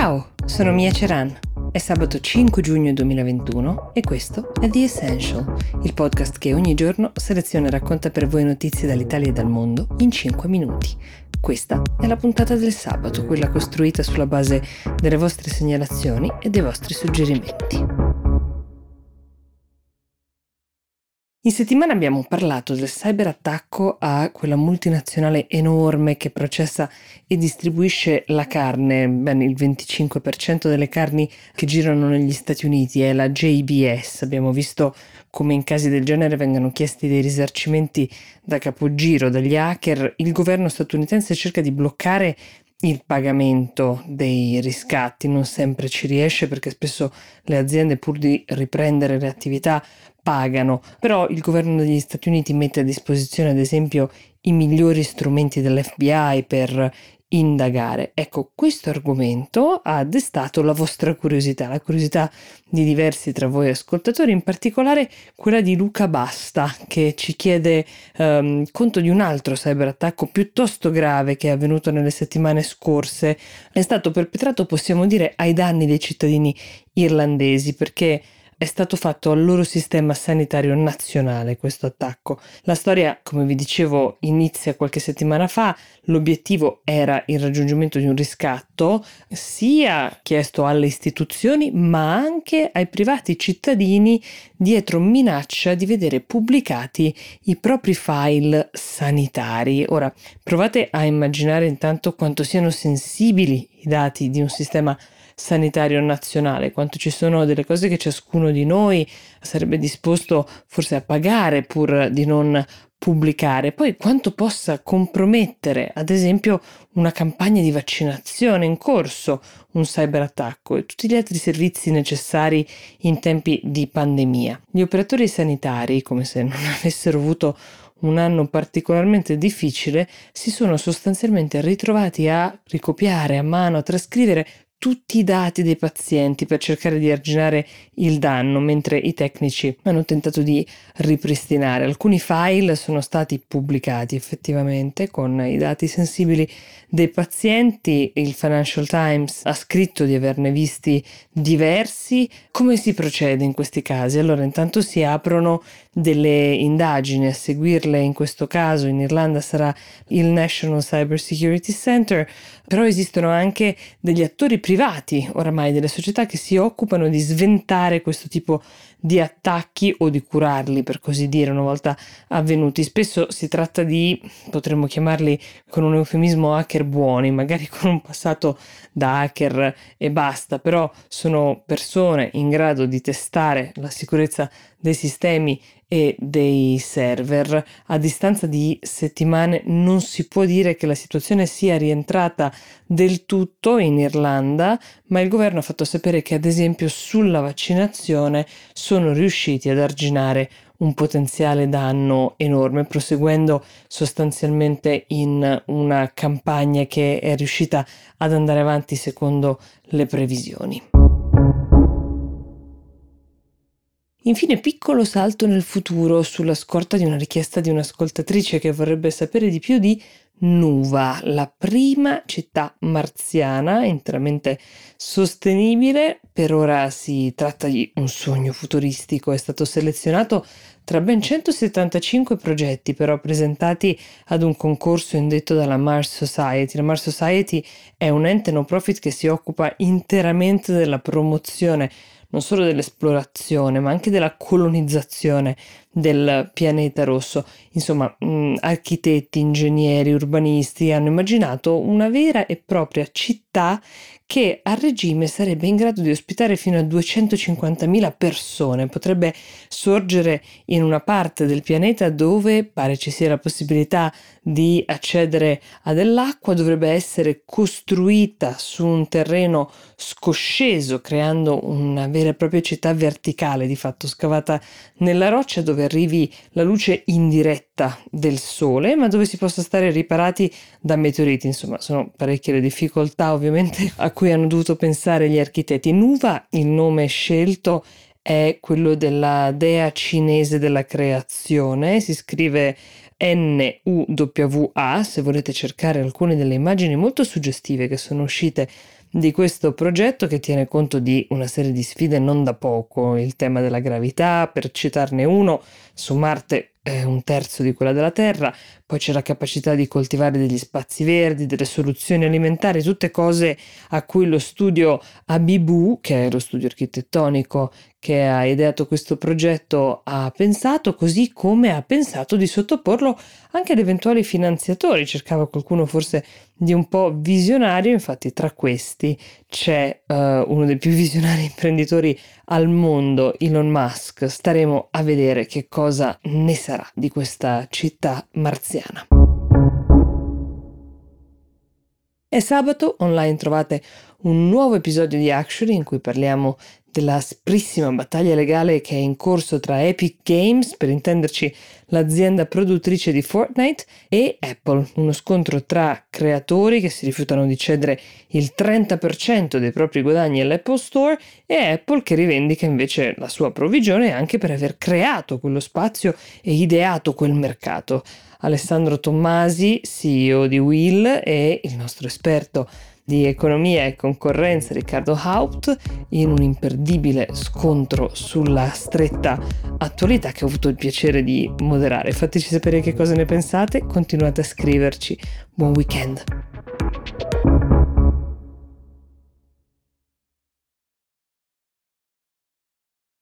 Ciao, sono Mia Ceran. È sabato 5 giugno 2021 e questo è The Essential, il podcast che ogni giorno seleziona e racconta per voi notizie dall'Italia e dal mondo in 5 minuti. Questa è la puntata del sabato, quella costruita sulla base delle vostre segnalazioni e dei vostri suggerimenti. In settimana abbiamo parlato del cyberattacco a quella multinazionale enorme che processa e distribuisce la carne, ben il 25% delle carni che girano negli Stati Uniti è la JBS. Abbiamo visto come in casi del genere vengano chiesti dei risarcimenti da capogiro dagli hacker. Il governo statunitense cerca di bloccare il pagamento dei riscatti non sempre ci riesce perché spesso le aziende pur di riprendere le attività pagano, però il governo degli Stati Uniti mette a disposizione ad esempio i migliori strumenti dell'FBI per indagare. Ecco, questo argomento ha destato la vostra curiosità, la curiosità di diversi tra voi ascoltatori, in particolare quella di Luca Basta, che ci chiede um, conto di un altro cyberattacco piuttosto grave che è avvenuto nelle settimane scorse. È stato perpetrato, possiamo dire, ai danni dei cittadini irlandesi, perché è stato fatto al loro sistema sanitario nazionale questo attacco. La storia, come vi dicevo, inizia qualche settimana fa. L'obiettivo era il raggiungimento di un riscatto sia chiesto alle istituzioni ma anche ai privati cittadini dietro minaccia di vedere pubblicati i propri file sanitari. Ora, provate a immaginare intanto quanto siano sensibili i dati di un sistema sanitario sanitario nazionale, quanto ci sono delle cose che ciascuno di noi sarebbe disposto forse a pagare pur di non pubblicare, poi quanto possa compromettere, ad esempio, una campagna di vaccinazione in corso, un cyberattacco e tutti gli altri servizi necessari in tempi di pandemia. Gli operatori sanitari, come se non avessero avuto un anno particolarmente difficile, si sono sostanzialmente ritrovati a ricopiare a mano, a trascrivere tutti i dati dei pazienti per cercare di arginare il danno, mentre i tecnici hanno tentato di ripristinare. Alcuni file sono stati pubblicati effettivamente con i dati sensibili dei pazienti. Il Financial Times ha scritto di averne visti diversi. Come si procede in questi casi? Allora, intanto si aprono delle indagini, a seguirle in questo caso in Irlanda sarà il National Cyber Security Center, però esistono anche degli attori privati oramai delle società che si occupano di sventare questo tipo di attacchi o di curarli, per così dire, una volta avvenuti. Spesso si tratta di, potremmo chiamarli con un eufemismo, hacker buoni, magari con un passato da hacker e basta, però sono persone in grado di testare la sicurezza dei sistemi e dei server. A distanza di settimane non si può dire che la situazione sia rientrata del tutto in Irlanda, ma il governo ha fatto sapere che ad esempio sulla vaccinazione sono riusciti ad arginare un potenziale danno enorme, proseguendo sostanzialmente in una campagna che è riuscita ad andare avanti secondo le previsioni. Infine, piccolo salto nel futuro sulla scorta di una richiesta di un'ascoltatrice che vorrebbe sapere di più di Nuva, la prima città marziana interamente sostenibile. Per ora si tratta di un sogno futuristico, è stato selezionato tra ben 175 progetti però presentati ad un concorso indetto dalla Mars Society. La Mars Society è un ente no profit che si occupa interamente della promozione non solo dell'esplorazione, ma anche della colonizzazione del pianeta rosso. Insomma, mh, architetti, ingegneri, urbanisti hanno immaginato una vera e propria città che a regime sarebbe in grado di ospitare fino a 250.000 persone, potrebbe sorgere in una parte del pianeta dove pare ci sia la possibilità di accedere a dell'acqua, dovrebbe essere costruita su un terreno scosceso, creando una vera e propria città verticale, di fatto scavata nella roccia dove arrivi la luce indiretta del sole, ma dove si possa stare riparati da meteoriti. Insomma, sono parecchie le difficoltà ovviamente a cui hanno dovuto pensare gli architetti. Nuva, il nome scelto, è quello della dea cinese della creazione, si scrive NUWA, se volete cercare alcune delle immagini molto suggestive che sono uscite di questo progetto che tiene conto di una serie di sfide non da poco, il tema della gravità, per citarne uno, su Marte un terzo di quella della Terra, poi c'è la capacità di coltivare degli spazi verdi, delle soluzioni alimentari, tutte cose a cui lo studio Abibu, che è lo studio architettonico che ha ideato questo progetto, ha pensato, così come ha pensato di sottoporlo anche ad eventuali finanziatori. Cercava qualcuno forse di un po' visionario, infatti tra questi c'è uh, uno dei più visionari imprenditori al mondo, Elon Musk. Staremo a vedere che cosa ne sarà di questa città marziana. È sabato, online trovate un nuovo episodio di Actually in cui parliamo della asprissima battaglia legale che è in corso tra Epic Games, per intenderci l'azienda produttrice di Fortnite, e Apple, uno scontro tra creatori che si rifiutano di cedere il 30% dei propri guadagni all'Apple Store e Apple che rivendica invece la sua provvigione anche per aver creato quello spazio e ideato quel mercato. Alessandro Tommasi, CEO di Will e il nostro esperto di economia e concorrenza Riccardo Haupt in un imperdibile scontro sulla stretta attualità che ho avuto il piacere di moderare. Fateci sapere che cosa ne pensate, continuate a scriverci. Buon weekend!